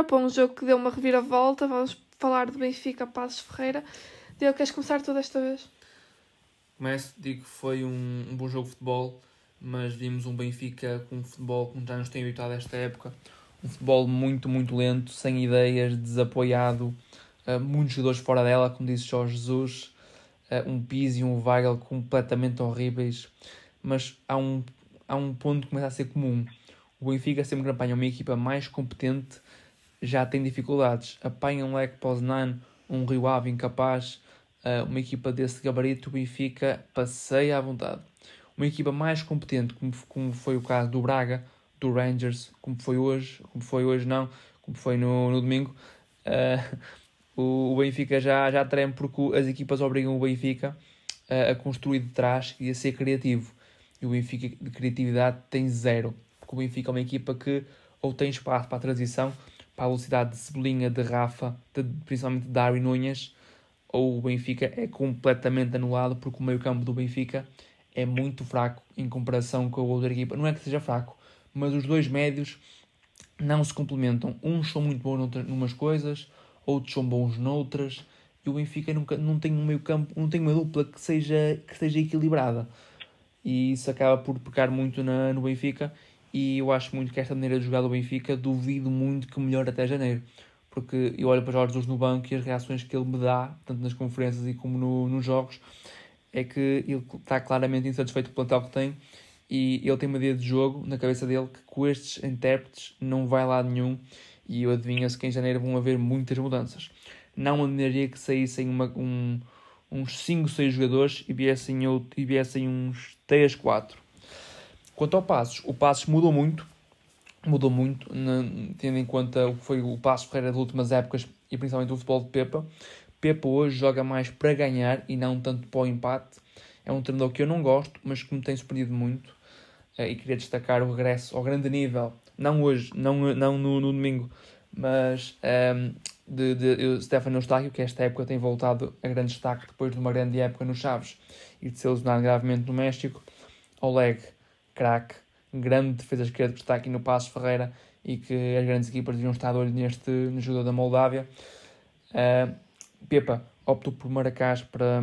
agora para um jogo que deu uma reviravolta. Vamos falar do Benfica Passos Ferreira. Deu, queres começar tu desta vez? Começo, digo que foi um, um bom jogo de futebol, mas vimos um Benfica com um futebol como já nos tem habituado esta época. Um futebol muito, muito lento, sem ideias, desapoiado, uh, muitos jogadores fora dela, como disse Jorge Jesus, uh, um Pizzi e um Weigl completamente horríveis. Mas há um, há um ponto que começa a ser comum. O Benfica sempre que apanha uma equipa mais competente já tem dificuldades. Apanha um Lech Poznan, um Rio Ave incapaz, uh, uma equipa desse gabarito, o Benfica passeia à vontade. Uma equipa mais competente, como, como foi o caso do Braga, do Rangers, como foi hoje, como foi hoje não, como foi no, no domingo, uh, o, o, Benfica já, já treme porque as equipas obrigam o Benfica uh, a construir de trás e a ser criativo. E o Benfica de criatividade tem zero, porque o Benfica é uma equipa que ou tem espaço para a transição, para a velocidade de Cebolinha, de Rafa, de, principalmente de Darwin Nunes, ou o Benfica é completamente anulado porque o meio-campo do Benfica é muito fraco em comparação com a outra equipa. Não é que seja fraco, mas os dois médios não se complementam. Uns são muito bons em umas coisas, outros são bons noutras. E o Benfica nunca, não tem um meio-campo, não tem uma dupla que seja, que seja equilibrada. E isso acaba por pecar muito na, no Benfica. E eu acho muito que esta maneira de jogar do Benfica duvido muito que melhore até janeiro porque eu olho para Jorge Jesus no banco e as reações que ele me dá, tanto nas conferências e como no, nos jogos, é que ele está claramente insatisfeito com o plantel que tem e ele tem uma ideia de jogo na cabeça dele que com estes intérpretes não vai lá nenhum e eu adivinho-se que em janeiro vão haver muitas mudanças. Não admiraria que saíssem uma, um, uns 5, 6 jogadores e viessem, e viessem uns 3, 4. Quanto ao Passos, o Passos mudou muito mudou muito, tendo em conta o que foi o passo Ferreira das últimas épocas e principalmente o futebol de Pepa. Pepa hoje joga mais para ganhar e não tanto para o empate. É um treinador que eu não gosto, mas que me tem surpreendido muito eh, e queria destacar o regresso ao grande nível, não hoje, não, não no, no domingo, mas um, ehm, de, de Stefano Eustáquio, que esta época tem voltado a grande destaque depois de uma grande época no Chaves e de ser lesionado gravemente no México. Oleg, craque, grande defesa esquerda que está aqui no Passo Ferreira e que as grandes equipas deviam estar de olho neste no da Moldávia. Uh, Pepa optou por Maracás para,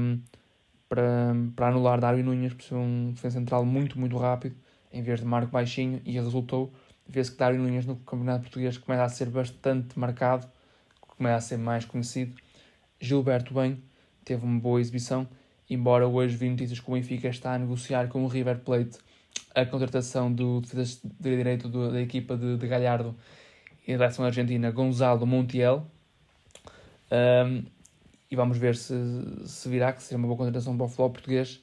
para, para anular Darwin Nunes por ser um defesa central muito, muito rápido, em vez de Marco Baixinho, e resultou. Vê-se que Darwin Nunes no Campeonato Português começa a ser bastante marcado, começa a ser mais conhecido. Gilberto bem, teve uma boa exibição, embora hoje vi notícias que o Benfica está a negociar com o River Plate a contratação do defesa de direito do, da equipa de, de Galhardo em direção à Argentina, Gonzalo Montiel. Um, e vamos ver se, se virá, que seja uma boa contratação para o futebol português.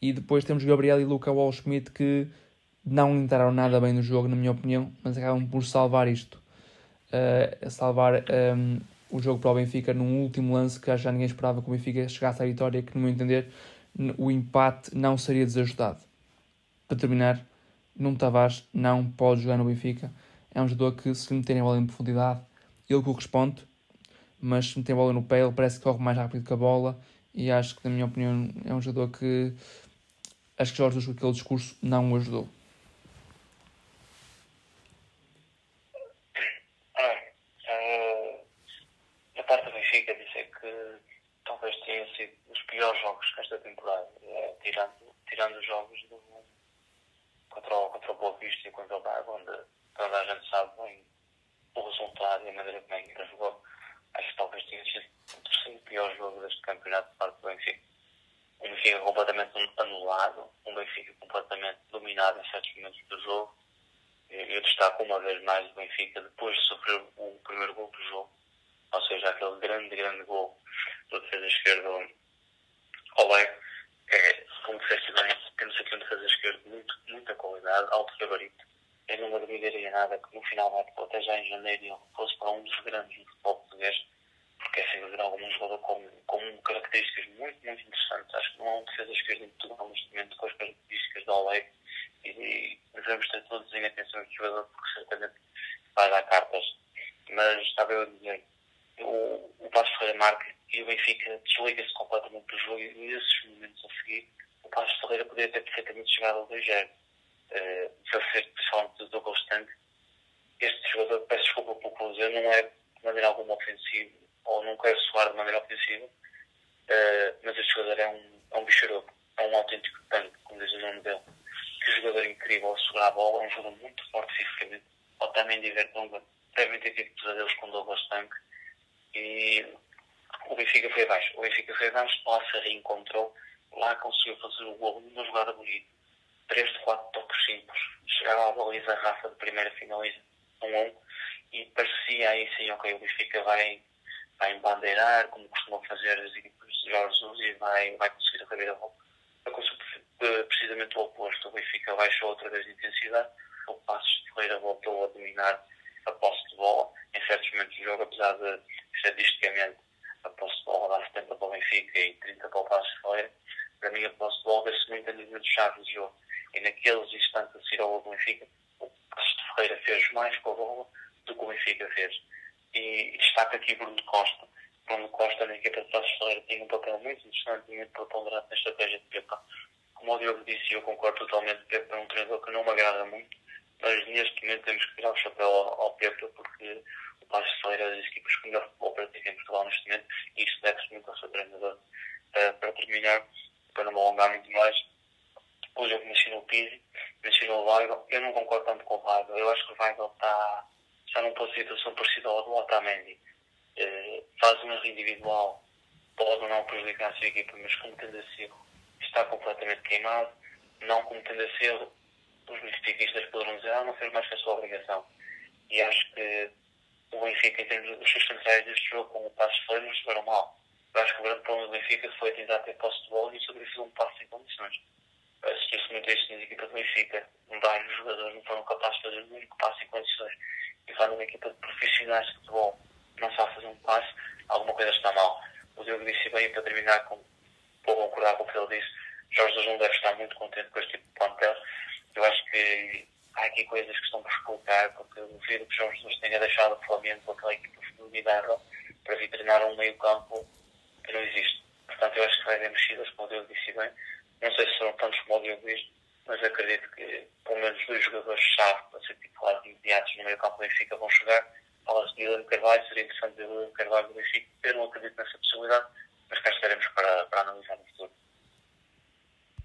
E depois temos Gabriel e Luca Wall-Schmidt que não entraram nada bem no jogo, na minha opinião, mas acabam por salvar isto. Uh, salvar um, o jogo para o Benfica num último lance que já ninguém esperava que o Benfica chegasse à vitória, que no meu entender o empate não seria desajustado para terminar, Nuno Tavares não pode jogar no Benfica. É um jogador que, se lhe meterem a bola em profundidade, ele corresponde, mas se meter a bola no pé, ele parece que corre mais rápido que a bola. E acho que, na minha opinião, é um jogador que acho que Jorge, com aquele discurso, não o ajudou. a parte do Benfica dizer que talvez tenham sido os piores jogos esta temporada, é, tirando, tirando os jogos do, contra o, contra o Boa Vista e contra o Braga, onde toda a gente sabe bem o resultado e a maneira como a equipa jogou. Acho que talvez tenha sido o terceiro pior jogo deste campeonato de parte do Benfica. Um Benfica completamente anulado, um Benfica completamente dominado em certos momentos do jogo. Eu destaco uma vez mais o Benfica depois de sofrer o primeiro gol do jogo, ou seja, aquele grande, grande gol do defesa esquerdo Oleg, é, como disseste bem, temos esquerdo muito, muita qualidade, alto gabarito. Eu não me admiraria nada que no final da época, já em janeiro, ele fosse para um dos grandes do futebol português, porque é sem dúvida algum jogador com, com características muito, muito interessantes. Acho que não há um defesa esquerdo em Portugal neste momento com as características do Oleg e, e devemos ter todos em atenção este jogador, porque certamente vai dar cartas. Mas estava eu a dizer, o, o Passo Ferreira marca e o Benfica desliga-se completamente do jogo e nesses momentos a seguir o Passo Ferreira poderia ter perfeitamente chegado ao 2-0. Uh, ser principalmente do Douglas Tank, este jogador, peço desculpa pelo que dizer, não é de maneira alguma ofensivo, ou não quero soar de maneira ofensiva, uh, mas este jogador é um, é um bicharoco, é um autêntico tanque, como diz o nome dele. Que jogador incrível a segurar a bola, é um jogador muito forte fisicamente. Ou também Vertonghen, devem ter tido pesadelos com Douglas Tank. E o Benfica foi abaixo. O Benfica foi abaixo, lá se reencontrou, lá conseguiu fazer o gol numa jogada bonita. 3 de 4 toques simples. Chegava à baliza Rafa de primeira finaliza 1 um, 1 um, e parecia aí sim, ok, o Benfica vai, vai embandeirar, como costumam fazer as equipes de Jorge Jesus e vai, vai conseguir a carreira volta. Aconteceu precisamente o oposto. O Benfica baixou outra vez de intensidade, o Passos de Ferreira voltou a dominar a posse de bola em certos momentos do jogo, apesar de estatisticamente a posse de bola dar 70 para o Benfica e 30 para o Passos de Ferreira. Para mim, posse de vê-se muito a nível de chave do jogo. E naqueles instantes a seguir ao do Benfica, o Passos de Ferreira fez mais com a bola do que o Benfica fez. E destaca aqui Bruno Costa. Bruno Costa na equipa de Passos de Ferreira tem um papel muito interessante e muito preponderante na estratégia de Pepa. Como o Diogo disse, eu concordo totalmente, Pepa é um treinador que não me agrada muito, mas neste momento temos que tirar o chapéu ao, ao Pepa porque o Passos de Ferreira é das equipas que melhor futebol pratica em Portugal neste momento e isso deve-se muito ao seu treinador. Uh, para terminar, para não alongar muito mais, o jogo mencionou o Pizzi, mencionou o Weigl. Eu não concordo tanto com o Weigl. Eu acho que o Weigl está, está num ponto de situação parecida ao do Otamendi. Uh, faz um erro individual, pode ou não prejudicar a sua equipa, mas cometendo esse erro, está completamente queimado. Não cometendo esse erro, os benfiquistas poderão dizer, ah, não fez mais que a sua obrigação. E acho que o Benfica, em termos dos seus centrais deste jogo, com o passo foi, não estiveram mal. Eu acho que o grande problema do Benfica foi tentar ter posse de bola e sobre isso um passo em condições. Assistiu-se muito a isto nas equipas do Benfica. Vários jogadores não foram capazes de fazer o único passo em condições. E vai numa equipa de profissionais de futebol, não sabe fazer um passe, alguma coisa está mal. O Diogo disse bem, para terminar, com, vou concordar com o que ele disse, Jorge Jesus não deve estar muito contente com este tipo de plantel. Eu acho que há aqui coisas que estão por explicar, porque eu duvido que Jorge Jesus tenha deixado o Flamengo com aquela equipa feminina para vir treinar um meio campo não existe. Portanto, eu acho que vai haver mexidas, como o Diogo disse bem. Não sei se serão tantos como o Diogo disse, mas acredito que pelo menos dois jogadores-chave para ser titulares imediatos no meio campo do Benfica vão chegar. Fala-se de Guilherme Carvalho, seria interessante ver Guilherme Carvalho do Benfica. Eu não acredito nessa possibilidade, mas cá estaremos para, para analisar no futuro.